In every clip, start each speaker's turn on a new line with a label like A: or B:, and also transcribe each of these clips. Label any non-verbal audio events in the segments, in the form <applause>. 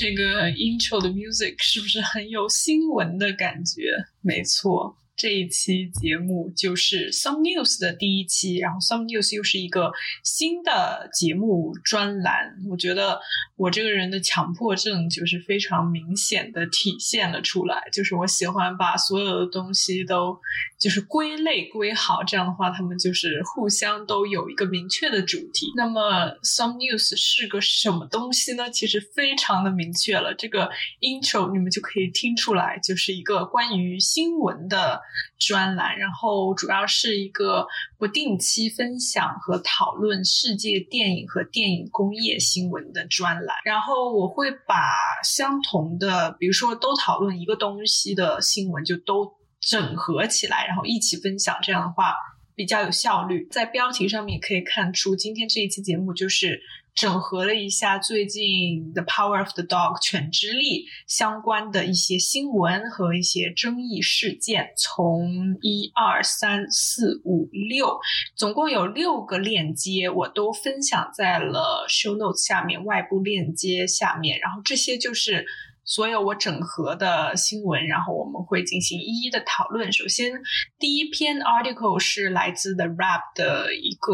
A: 这个 intro 的 music 是不是很有新闻的感觉？没错。这一期节目就是 Some News 的第一期，然后 Some News 又是一个新的节目专栏。我觉得我这个人的强迫症就是非常明显的体现了出来，就是我喜欢把所有的东西都就是归类归好，这样的话他们就是互相都有一个明确的主题。那么 Some News 是个什么东西呢？其实非常的明确了，这个 intro 你们就可以听出来，就是一个关于新闻的。专栏，然后主要是一个不定期分享和讨论世界电影和电影工业新闻的专栏。然后我会把相同的，比如说都讨论一个东西的新闻，就都整合起来，然后一起分享。这样的话比较有效率。在标题上面也可以看出，今天这一期节目就是。整合了一下最近《The Power of the Dog》犬之力相关的一些新闻和一些争议事件，从一二三四五六，总共有六个链接，我都分享在了 Show Notes 下面外部链接下面。然后这些就是所有我整合的新闻，然后我们会进行一一的讨论。首先，第一篇 article 是来自 The Rap 的一个。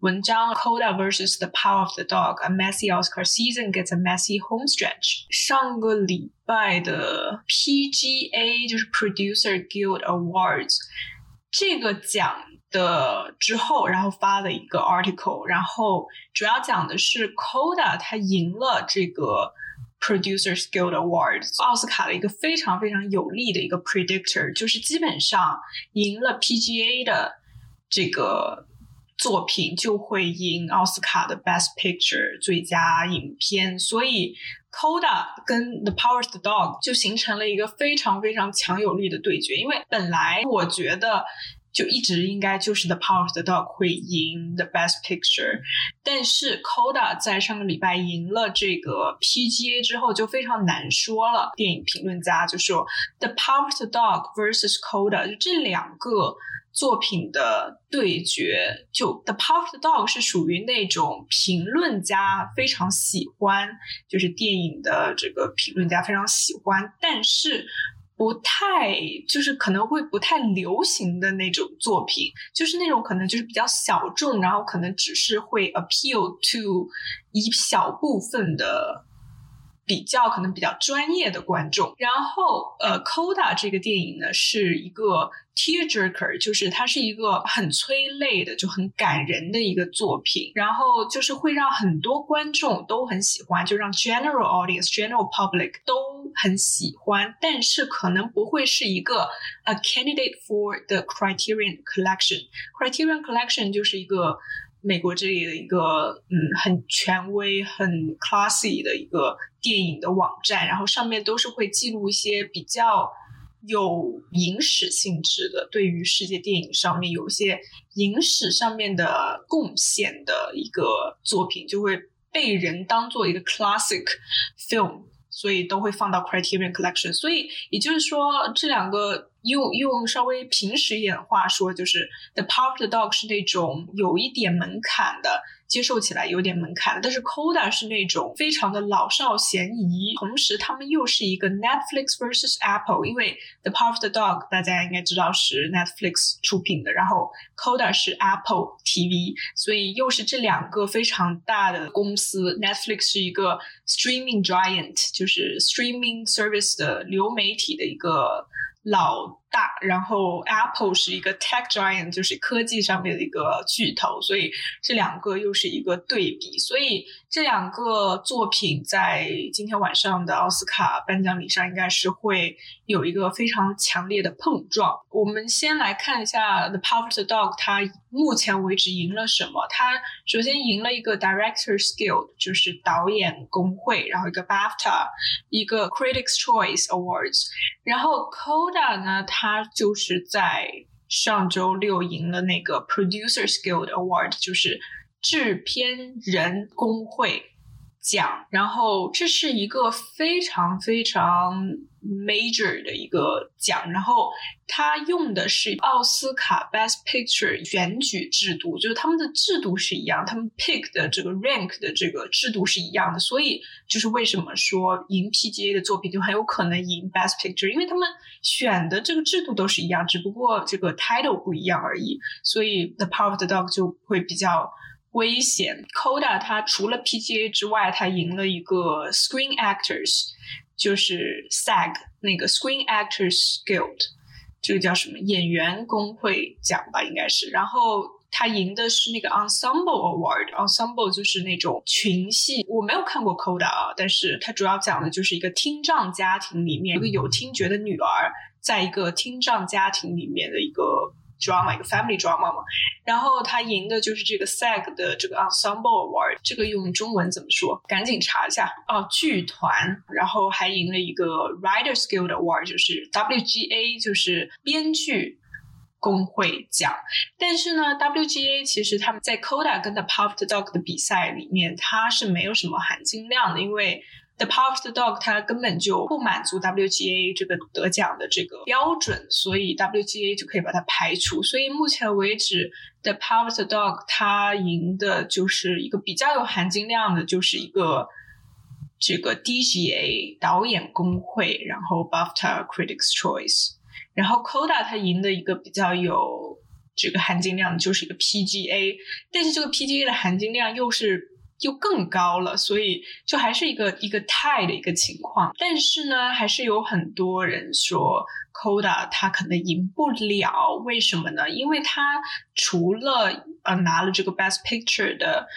A: 文章 Coda versus the Power of the Dog: A messy Oscar season gets a messy homestretch。上个礼拜的 PGA 就是 Producer Guild Awards 这个奖的之后，然后发了一个 article，然后主要讲的是 Coda 他赢了这个 Producers Guild Awards 奥斯卡的一个非常非常有力的一个 predictor，就是基本上赢了 PGA 的这个。 作品就会赢奥斯卡的 Best Picture 最佳影片，所以 Coda 跟 The Power of the Dog 就形成了一个非常非常强有力的对决。因为本来我觉得就一直应该就是 The Power of the Dog 会赢 The Best Picture，但是 Coda 在上个礼拜赢了这个 PGA 之后就非常难说了。电影评论家就说 The Power of the Dog versus Coda 就这两个。作品的对决，就《The Power of the Dog》是属于那种评论家非常喜欢，就是电影的这个评论家非常喜欢，但是不太就是可能会不太流行的那种作品，就是那种可能就是比较小众，然后可能只是会 appeal to 一小部分的。比较可能比较专业的观众，然后呃，Coda 这个电影呢是一个 tearjerker，就是它是一个很催泪的，就很感人的一个作品，然后就是会让很多观众都很喜欢，就让 general audience、general public 都很喜欢，但是可能不会是一个 a candidate for the Criterion Collection。Criterion Collection 就是一个。美国这里的一个嗯很权威、很 classy 的一个电影的网站，然后上面都是会记录一些比较有影史性质的，对于世界电影上面有一些影史上面的贡献的一个作品，就会被人当做一个 classic film。所以都会放到 Criterion Collection，所以也就是说，这两个用用稍微平实一点的话说，就是 The Power of the Dog 是那种有一点门槛的。接受起来有点门槛，但是 Coda 是那种非常的老少咸宜，同时他们又是一个 Netflix versus Apple，因为 The Power of the Dog 大家应该知道是 Netflix 出品的，然后 Coda 是 Apple TV，所以又是这两个非常大的公司。Netflix 是一个 streaming giant，就是 streaming service 的流媒体的一个老。然后 Apple 是一个 tech giant，就是科技上面的一个巨头，所以这两个又是一个对比，所以这两个作品在今天晚上的奥斯卡颁奖礼上应该是会有一个非常强烈的碰撞。我们先来看一下 The Power of the Dog，它目前为止赢了什么？它首先赢了一个 Directors Guild，就是导演工会，然后一个 BAFTA，一个 Critics Choice Awards，然后 Coda 呢？它就是在上周六赢了那个 Producers Guild Award，就是制片人工会奖，然后这是一个非常非常 major 的一个奖，然后它用的是奥斯卡 Best Picture 选举制度，就是他们的制度是一样，他们 pick 的这个 rank 的这个制度是一样的，所以就是为什么说赢 PGA 的作品就很有可能赢 Best Picture，因为他们选的这个制度都是一样，只不过这个 title 不一样而已，所以 The Power of the Dog 就会比较。危险，Coda 它除了 PGA 之外，它赢了一个 Screen Actors，就是 SAG 那个 Screen Actors Guild，这个叫什么演员工会奖吧，应该是。然后他赢的是那个 Ensemble Award，Ensemble 就是那种群戏。我没有看过 Coda 啊，但是它主要讲的就是一个听障家庭里面一个有听觉的女儿，在一个听障家庭里面的一个。drama 一个 family drama 嘛，然后他赢的就是这个 SAG 的这个 ensemble award，这个用中文怎么说？赶紧查一下哦，剧团。然后还赢了一个 writer skill 的 award，就是 WGA，就是编剧工会奖。但是呢，WGA 其实他们在 Coda 跟 The Puffed Dog 的比赛里面，它是没有什么含金量的，因为。The Power of the Dog，它根本就不满足 WGA 这个得奖的这个标准，所以 WGA 就可以把它排除。所以目前为止，The Power of the Dog 它赢的就是一个比较有含金量的，就是一个这个 DGA 导演工会，然后 BAFTA Critics Choice，然后 Coda 它赢的一个比较有这个含金量的就是一个 PGA，但是这个 PGA 的含金量又是。就更高了，所以就还是一个一个 tie 的一个情况。但是呢，还是有很多人说 Coda 他可能赢不了，为什么呢？因为他除了呃拿了这个 Best Picture 的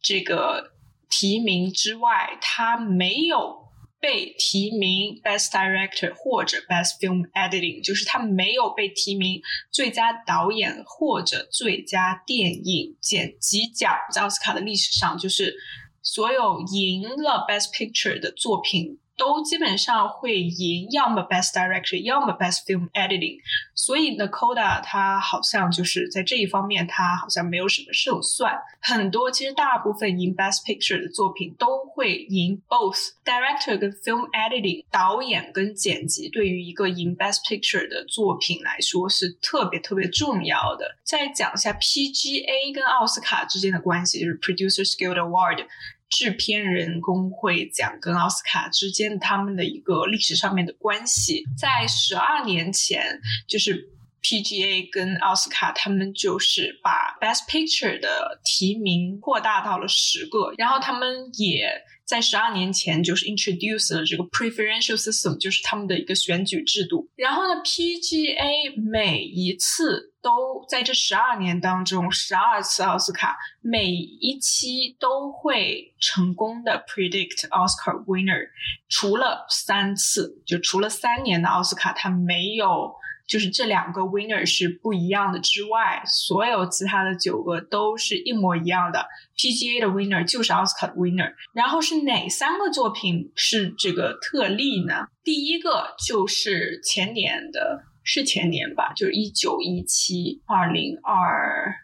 A: 这个提名之外，他没有。被提名 Best Director 或者 Best Film Editing，就是他没有被提名最佳导演或者最佳电影剪辑奖。在奥斯卡的历史上，就是所有赢了 Best Picture 的作品。都基本上会赢，要么 Best Director，要么 Best Film Editing。所以呢，Coda 它好像就是在这一方面，它好像没有什么胜算。很多其实大部分赢 Best Picture 的作品都会赢 both Director 跟 Film Editing，导演跟剪辑对于一个赢 Best Picture 的作品来说是特别特别重要的。再讲一下 PGA 跟奥斯卡之间的关系，就是 producer skill Award。制片人工会奖跟奥斯卡之间他们的一个历史上面的关系，在十二年前，就是 PGA 跟奥斯卡他们就是把 Best Picture 的提名扩大到了十个，然后他们也。在十二年前，就是 introduce 了这个 preferential system，就是他们的一个选举制度。然后呢，PGA 每一次都在这十二年当中，十二次奥斯卡，每一期都会成功的 predict Oscar winner，除了三次，就除了三年的奥斯卡，它没有。就是这两个 winner 是不一样的之外，所有其他的九个都是一模一样的。PGA 的 winner 就是奥斯卡的 winner。然后是哪三个作品是这个特例呢？第一个就是前年的，是前年吧？就是一九一七、二零二、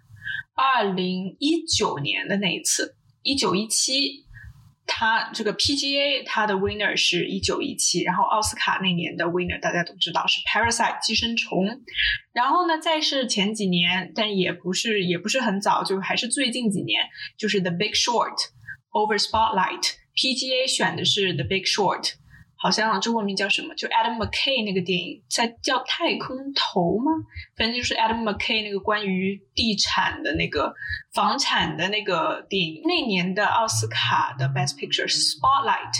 A: 二零一九年的那一次，一九一七。他这个 PGA，他的 winner 是一九一七，然后奥斯卡那年的 winner 大家都知道是 Parasite 寄生虫，然后呢，再是前几年，但也不是也不是很早，就还是最近几年，就是 The Big Short over Spotlight，PGA 选的是 The Big Short。好像中文名叫什么？就 Adam McKay 那个电影在叫《太空头》吗？反正就是 Adam McKay 那个关于地产的那个房产的那个电影。那年的奥斯卡的 Best Picture Spotlight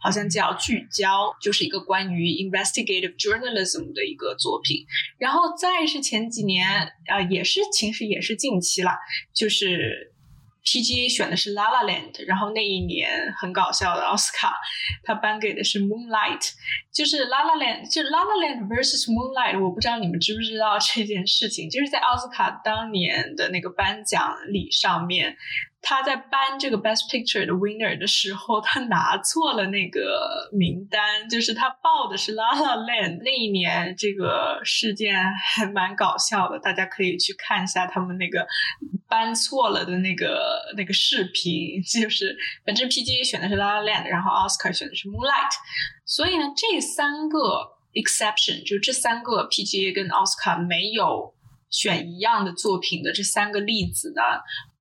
A: 好像叫聚焦，就是一个关于 investigative journalism 的一个作品。然后再是前几年啊，也是其实也是近期了，就是。TGA 选的是 La La Land，然后那一年很搞笑的奥斯卡，他颁给的是 Moonlight，就是 La La Land，就 La La Land versus Moonlight，我不知道你们知不知道这件事情，就是在奥斯卡当年的那个颁奖礼上面，他在颁这个 Best Picture 的 winner 的时候，他拿错了那个名单，就是他报的是 La La Land，那一年这个事件还蛮搞笑的，大家可以去看一下他们那个。搬错了的那个那个视频，就是反正 PGA 选的是 La La Land，然后 Oscar 选的是 Moonlight，所以呢，这三个 exception 就这三个 PGA 跟奥斯卡没有选一样的作品的这三个例子呢。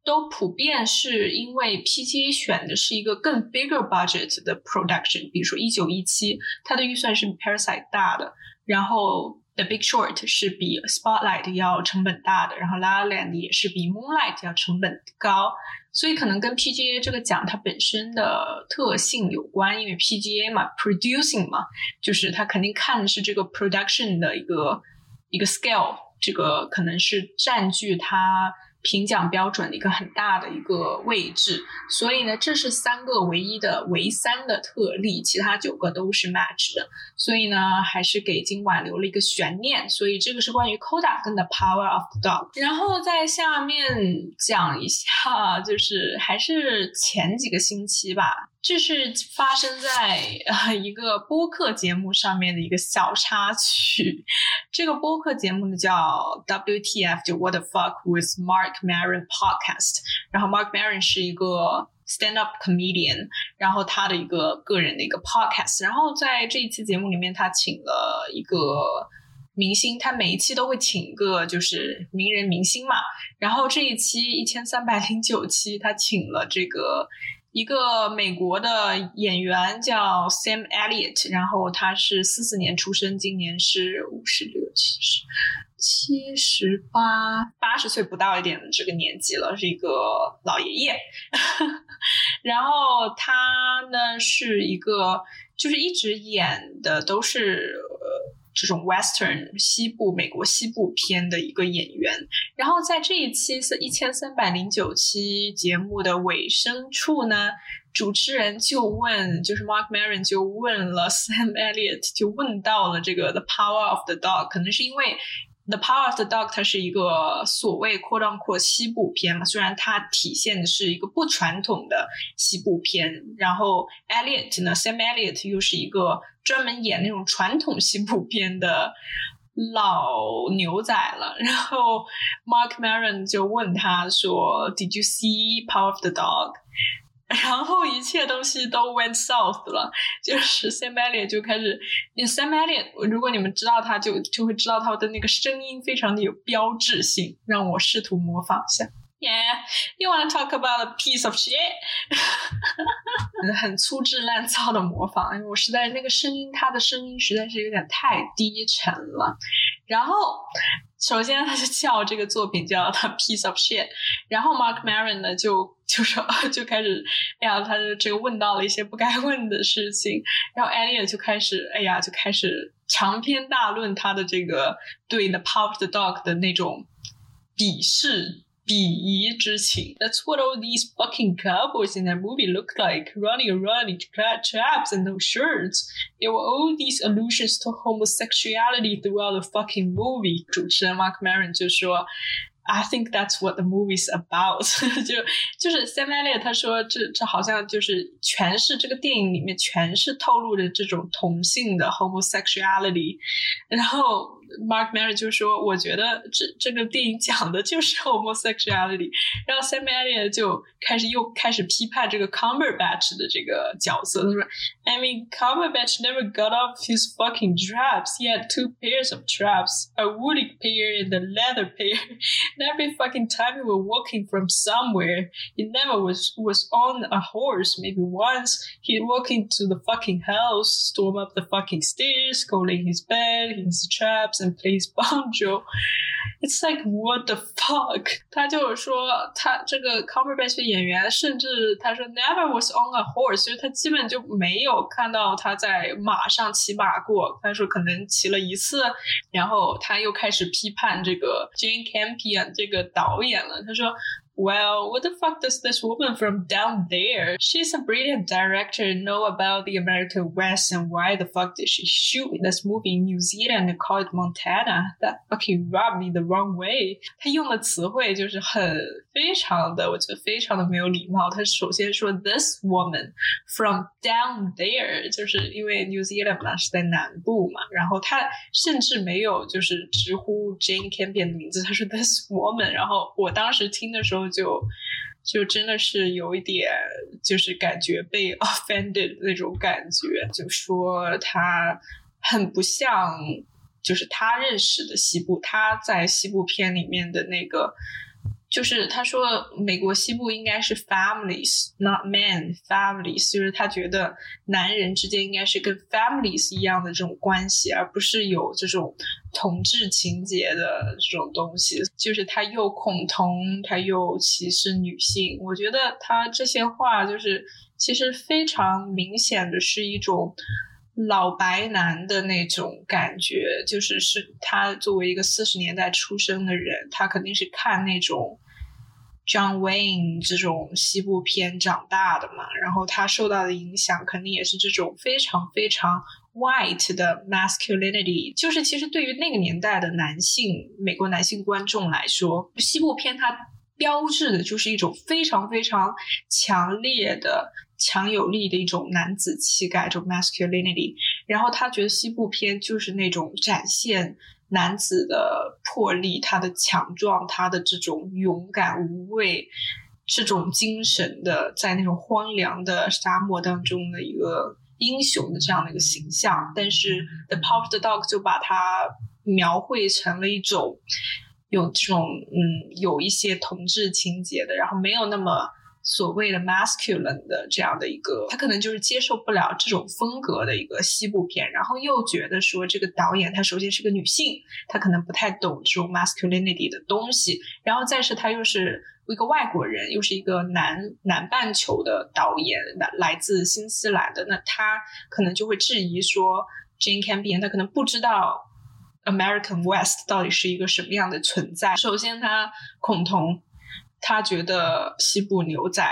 A: 都普遍是因为 PGA 选的是一个更 bigger budget 的 production，比如说一九一七，它的预算是 Parasite 大的，然后 The Big Short 是比 Spotlight 要成本大的，然后 La La Land 也是比 Moonlight 要成本高，所以可能跟 PGA 这个奖它本身的特性有关，因为 PGA 嘛，producing 嘛，就是它肯定看的是这个 production 的一个一个 scale，这个可能是占据它。评奖标准的一个很大的一个位置，所以呢，这是三个唯一的唯三的特例，其他九个都是 match 的，所以呢，还是给今晚留了一个悬念。所以这个是关于 Koda 跟 The Power of the Dog。然后在下面讲一下，就是还是前几个星期吧。这是发生在呃一个播客节目上面的一个小插曲。这个播客节目呢叫 WTF，就 What the Fuck with Mark Maron Podcast。然后 Mark Maron 是一个 stand up comedian，然后他的一个个人的一个 podcast。然后在这一期节目里面，他请了一个明星，他每一期都会请一个就是名人明星嘛。然后这一期一千三百零九期，他请了这个。一个美国的演员叫 Sam Elliott，然后他是四四年出生，今年是五十六、七十、七十八、八十岁不到一点的这个年纪了，是一个老爷爷。<laughs> 然后他呢是一个，就是一直演的都是。呃这种 Western 西部美国西部片的一个演员，然后在这一期是一千三百零九期节目的尾声处呢，主持人就问，就是 Mark Maron 就问了 <laughs> Sam Elliott，就问到了这个 The Power of the Dog，可能是因为。The Power of the Dog，它是一个所谓扩张扩西部片嘛，虽然它体现的是一个不传统的西部片。然后 Elliot 呢，Sam Elliot 又是一个专门演那种传统西部片的老牛仔了。然后 Mark Maron 就问他说：“Did you see Power of the Dog？” 然后一切东西都 went south 了，就是 Sam Elliott 就开始，Sam Elliott，如果你们知道他，就就会知道他的那个声音非常的有标志性，让我试图模仿一下。Yeah, you wanna talk about a piece of shit？<laughs> 很粗制滥造的模仿，因为我实在那个声音，他的声音实在是有点太低沉了。然后，首先他就叫这个作品叫他 piece of shit，然后 Mark Maron 呢就就说就开始，哎呀，他就这个问到了一些不该问的事情，然后 Elliot 就开始，哎呀，就开始长篇大论他的这个对应的 pop the Dog 的那种鄙视。鄙夷之情。That's what all these fucking cowboys in that movie look like, running around in chaps and no shirts. There were all these allusions to homosexuality throughout the fucking movie. 主持人 Mark Maron 就说。I think that's what the movie's about <laughs> 就就是 Sam Elliott 他说这这好像就是全是这个电影里面全是透露着这种同性的 homosexuality，然后 Mark Maron 就说我觉得这这个电影讲的就是 homosexuality，然后 Sam Elliott 就开始又开始批判这个 Cumberbatch 的这个角色，他说 I mean Cumberbatch never got off his fucking traps, he had two pairs of traps, a woolly pair and a leather pair. And every fucking time we were walking from somewhere, he never was was on a horse. Maybe once he'd walk into the fucking house, storm up the fucking stairs, go lay his bed, his traps, And play his banjo. It's like what the fuck？他就是说，他这个 Cumberbatch 演员，甚至他说 never was on a horse，就是他基本就没有看到他在马上骑马过。他说可能骑了一次，然后他又开始批判这个 Jane Campion 这个导演了。他说。Well, what the fuck does this woman from down there? She's a brilliant director, know about the American West, and why the fuck did she shoot this movie in New Zealand and call it Montana? That fucking rubbed me the wrong way. 他用的词汇就是很 非常的，我觉得非常的没有礼貌。他首先说 this woman from down there，就是因为 New Zealand 嘛是在南部嘛，然后他甚至没有就是直呼 Jane Campion 的名字，他说 this woman，然后我当时听的时候就就真的是有一点就是感觉被 offended 那种感觉，就说他很不像。就是他认识的西部，他在西部片里面的那个，就是他说美国西部应该是 families，not men，families，就是他觉得男人之间应该是跟 families 一样的这种关系，而不是有这种同志情节的这种东西。就是他又恐同，他又歧视女性。我觉得他这些话就是其实非常明显的是一种。老白男的那种感觉，就是是他作为一个四十年代出生的人，他肯定是看那种 John Wayne 这种西部片长大的嘛，然后他受到的影响肯定也是这种非常非常 white 的 masculinity，就是其实对于那个年代的男性美国男性观众来说，西部片它标志的就是一种非常非常强烈的。强有力的一种男子气概，这种 masculinity。然后他觉得西部片就是那种展现男子的魄力，他的强壮，他的这种勇敢无畏，这种精神的，在那种荒凉的沙漠当中的一个英雄的这样的一个形象。但是 The Pop the Dog 就把它描绘成了一种有这种嗯有一些同志情节的，然后没有那么。所谓的 masculine 的这样的一个，他可能就是接受不了这种风格的一个西部片，然后又觉得说这个导演他首先是个女性，他可能不太懂这种 masculinity 的东西，然后再是他又是一个外国人，又是一个南南半球的导演，来来自新西兰的，那他可能就会质疑说 Jane Campion 他可能不知道 American West 到底是一个什么样的存在，首先他恐同。他觉得西部牛仔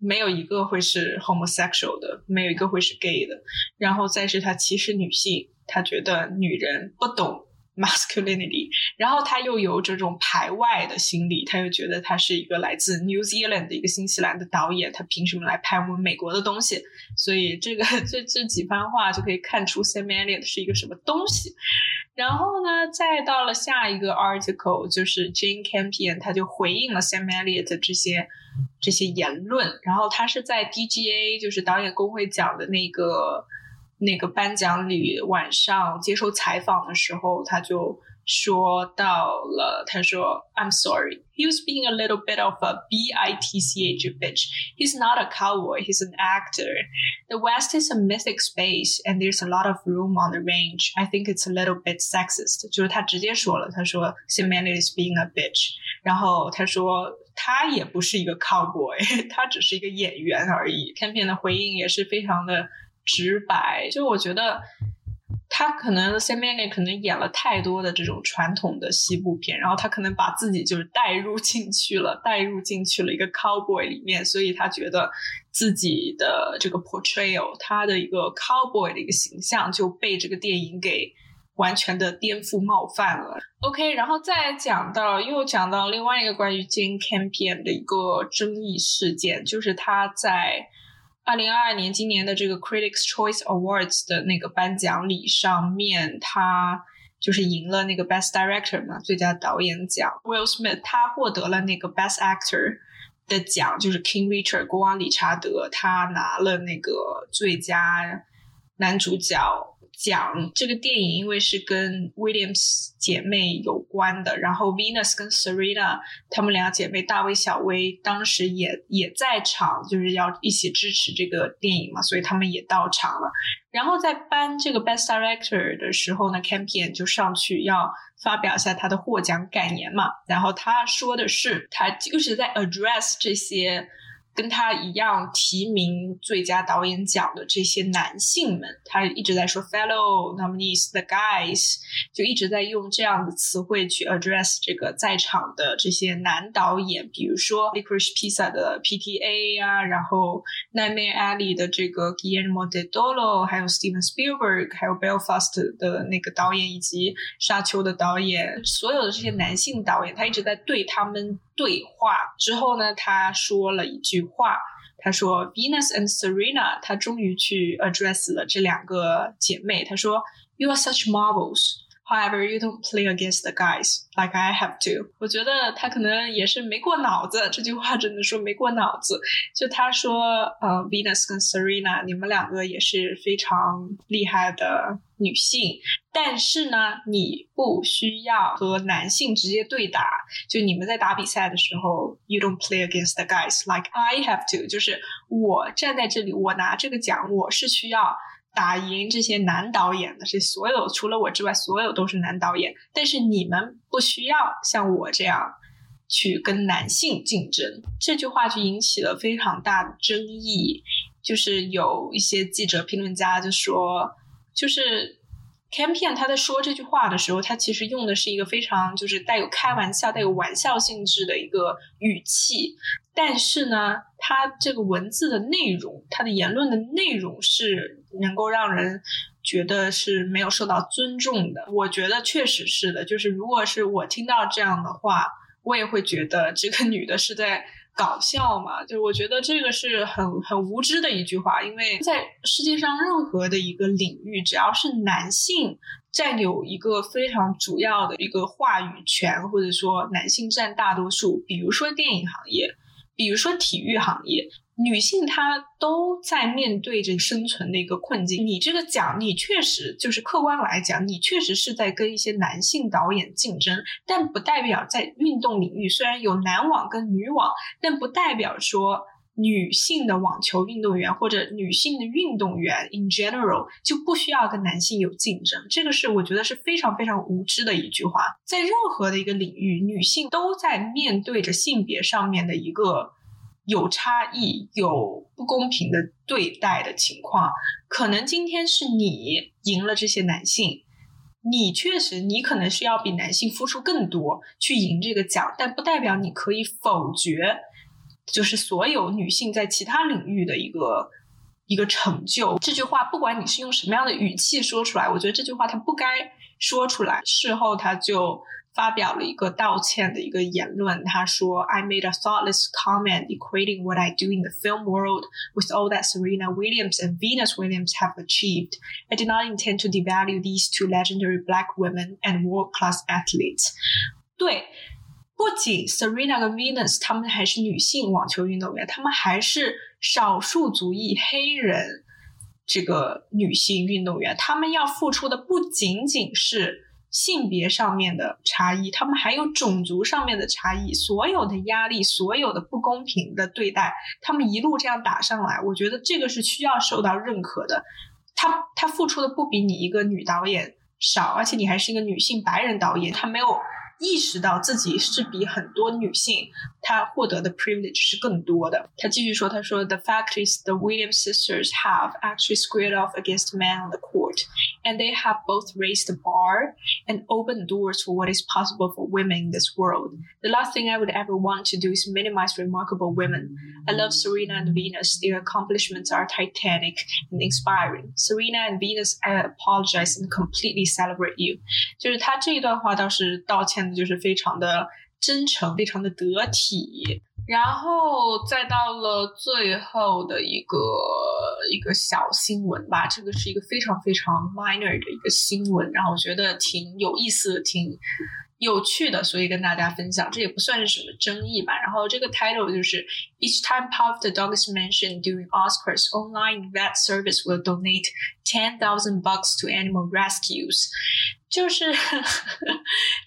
A: 没有一个会是 homosexual 的，没有一个会是 gay 的。然后再是他歧视女性，他觉得女人不懂 masculinity。<laughs> 然后他又有这种排外的心理，他又觉得他是一个来自 New Zealand 的一个新西兰的导演，他凭什么来拍我们美国的东西？所以这个这这几番话就可以看出 Sam Elliott 是一个什么东西。然后呢，再到了下一个 article，就是 Jane Campion，他就回应了 Sam Elliott 这些这些言论。然后他是在 DGA，就是导演工会奖的那个那个颁奖礼晚上接受采访的时候，他就。说到了，他说，I'm sorry. He was being a little bit of a B-I-T-C-H bitch. He's not a cowboy. He's an actor. The West is a mythic space, and there's a lot of room on the range. I think it's a little bit sexist. 就是他直接说了，他说，Simone is being a bitch. 然后他说，他也不是一个 cowboy，他只是一个演员而已。Campion 的<laughs> 回应也是非常的 直白，就我觉得。他可能 Sam m a n 可能演了太多的这种传统的西部片，然后他可能把自己就是带入进去了，带入进去了一个 cowboy 里面，所以他觉得自己的这个 portrayal，他的一个 cowboy 的一个形象就被这个电影给完全的颠覆冒犯了。OK，然后再讲到又讲到另外一个关于 Jane Campion 的一个争议事件，就是他在。二零二二年，今年的这个 Critics Choice Awards 的那个颁奖礼上面，他就是赢了那个 Best Director 嘛，最佳导演奖。Will Smith 他获得了那个 Best Actor 的奖，就是 King Richard 国王理查德，他拿了那个最佳男主角。讲这个电影，因为是跟 Williams 姐妹有关的，然后 Venus 跟 Serena 她们俩姐妹大卫小薇当时也也在场，就是要一起支持这个电影嘛，所以他们也到场了。然后在颁这个 Best Director 的时候呢，Campion 就上去要发表一下他的获奖感言嘛，然后他说的是，他就是在 address 这些。跟他一样提名最佳导演奖的这些男性们，他一直在说 fellow nominees the guys，就一直在用这样的词汇去 address 这个在场的这些男导演，比如说 Licorice Pizza 的 PTA 呀，然后 Nightmare Alley 的这个 Guillermo de Dolo，还有 Steven Spielberg，还有 Belfast 的那个导演，以及沙丘的导演，所有的这些男性导演，他一直在对他们。对话。之后呢，他说了一句话，他说 Venus and Serena，他终于去 address 了这两个姐妹。他说 You are such marvels。However, you don't play against the guys like I have to。我觉得他可能也是没过脑子，这句话只能说没过脑子。就他说，呃，Venus 跟 Serena，你们两个也是非常厉害的女性，但是呢，你不需要和男性直接对打。就你们在打比赛的时候，you don't play against the guys like I have to。就是我站在这里，我拿这个奖，我是需要。打赢这些男导演的，是所有除了我之外，所有都是男导演。但是你们不需要像我这样去跟男性竞争。这句话就引起了非常大的争议。就是有一些记者、评论家就说，就是 Campion 他在说这句话的时候，他其实用的是一个非常就是带有开玩笑、带有玩笑性质的一个语气。但是呢，他这个文字的内容，他的言论的内容是能够让人觉得是没有受到尊重的。我觉得确实是的，就是如果是我听到这样的话，我也会觉得这个女的是在搞笑嘛。就我觉得这个是很很无知的一句话，因为在世界上任何的一个领域，只要是男性占有一个非常主要的一个话语权，或者说男性占大多数，比如说电影行业。比如说体育行业，女性她都在面对着生存的一个困境。你这个奖，你确实就是客观来讲，你确实是在跟一些男性导演竞争，但不代表在运动领域虽然有男网跟女网，但不代表说。女性的网球运动员或者女性的运动员 in general 就不需要跟男性有竞争，这个是我觉得是非常非常无知的一句话。在任何的一个领域，女性都在面对着性别上面的一个有差异、有不公平的对待的情况。可能今天是你赢了这些男性，你确实你可能是要比男性付出更多去赢这个奖，但不代表你可以否决。就是所有女性在其他领域的一个一个成就。这句话，不管你是用什么样的语气说出来，我觉得这句话他不该说出来。事后他就发表了一个道歉的一个言论，他说：“I made a thoughtless comment equating what I do in the film world with all that Serena Williams and Venus Williams have achieved. I did not intend to devalue these two legendary black women and world-class athletes.” 对。不仅 Serena 跟 Venus，她们还是女性网球运动员，她们还是少数族裔黑人这个女性运动员，她们要付出的不仅仅是性别上面的差异，她们还有种族上面的差异，所有的压力，所有的不公平的对待，她们一路这样打上来，我觉得这个是需要受到认可的。她她付出的不比你一个女导演少，而且你还是一个女性白人导演，她没有。意识到自己是比很多女性她获得的 privilege 是更多的。他继续说：“他说，the fact is the Williams sisters have actually squared off against men on the court, and they have both raised the bar and opened doors for what is possible for women in this world. The last thing I would ever want to do is minimize remarkable women. I love Serena and Venus. Their accomplishments are titanic and inspiring. Serena and Venus, I apologize and completely celebrate you。”就是他这一段话倒是道歉。就是非常的 真诚，非常的得体，然后再到了最后的一个一个小新闻吧，这个是一个非常非常 minor 的一个新闻，然后我觉得挺有意思的，挺。有趣的，所以跟大家分享，这也不算是什么争议吧。然后这个 title 就是 Each time Puff the dog is mentioned during Oscars, online vet service will donate ten thousand bucks to animal rescues。就是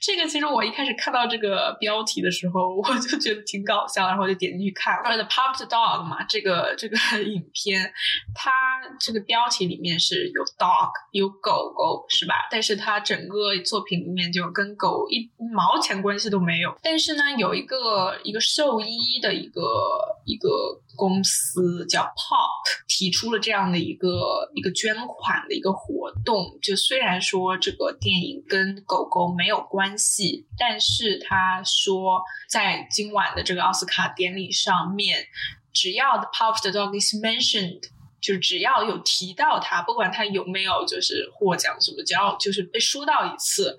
A: 这个，其实我一开始看到这个标题的时候，我就觉得挺搞笑，然后我就点进去看。The Puff the dog 嘛，这个这个影片，它这个标题里面是有 dog 有狗狗是吧？但是它整个作品里面就跟狗一毛钱关系都没有。但是呢，有一个一个兽医的一个一个公司叫 Pop 提出了这样的一个一个捐款的一个活动。就虽然说这个电影跟狗狗没有关系，但是他说在今晚的这个奥斯卡典礼上面，只要 The Pop the Dog is mentioned。就只要有提到他，不管他有没有就是获奖什么，只要就是被说到一次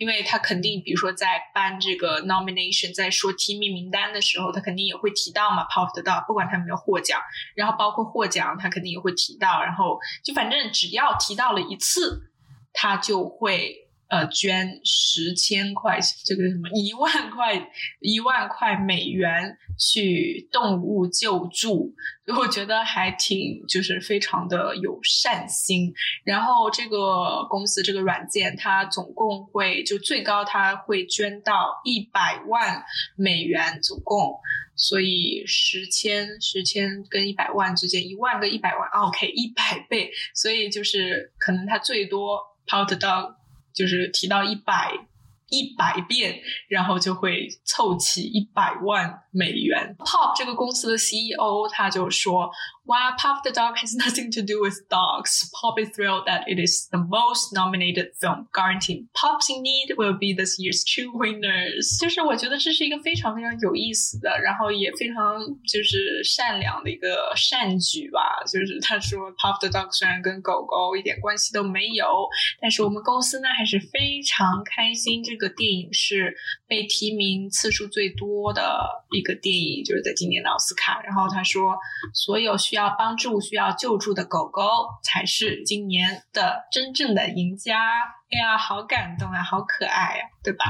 A: 因为他肯定，比如说在颁这个 nomination，在说提名名单的时候，他肯定也会提到嘛，post 到不管他有没有获奖，然后包括获奖，他肯定也会提到，然后就反正只要提到了一次，他就会。呃，捐十千块，这个什么一万块，一万块美元去动物救助，我觉得还挺就是非常的有善心。然后这个公司这个软件，它总共会就最高它会捐到一百万美元，总共，所以十千十千跟一百万之间，一万跟一百万，OK，一百倍，所以就是可能它最多抛得到。就是提到一百一百遍，然后就会凑齐一百万美元。Pop 这个公司的 CEO 他就说。While Puff the Dog has <laughs> nothing to do with dogs, Pop is thrilled that it is the most nominated film, guaranteeing Pops in Need will be this year's true winners。就是我觉得这是一个非常非常有意思的，然后也非常就是善良的一个善举吧。就是他说，Puff the Dog 虽然跟狗狗一点关系都没有，但是我们公司呢还是非常开心。这个电影是被提名次数最多的一个电影，就是在今年的奥斯卡。然后他说，所有需要 要帮助需要救助的狗狗才是今年的真正的赢家。哎呀，好感动啊，好可爱呀，对吧？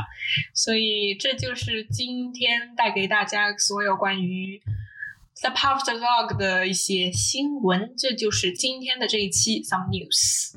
A: 所以这就是今天带给大家所有关于 The p o p the Dog 的一些新闻。这就是今天的这一期 Some News。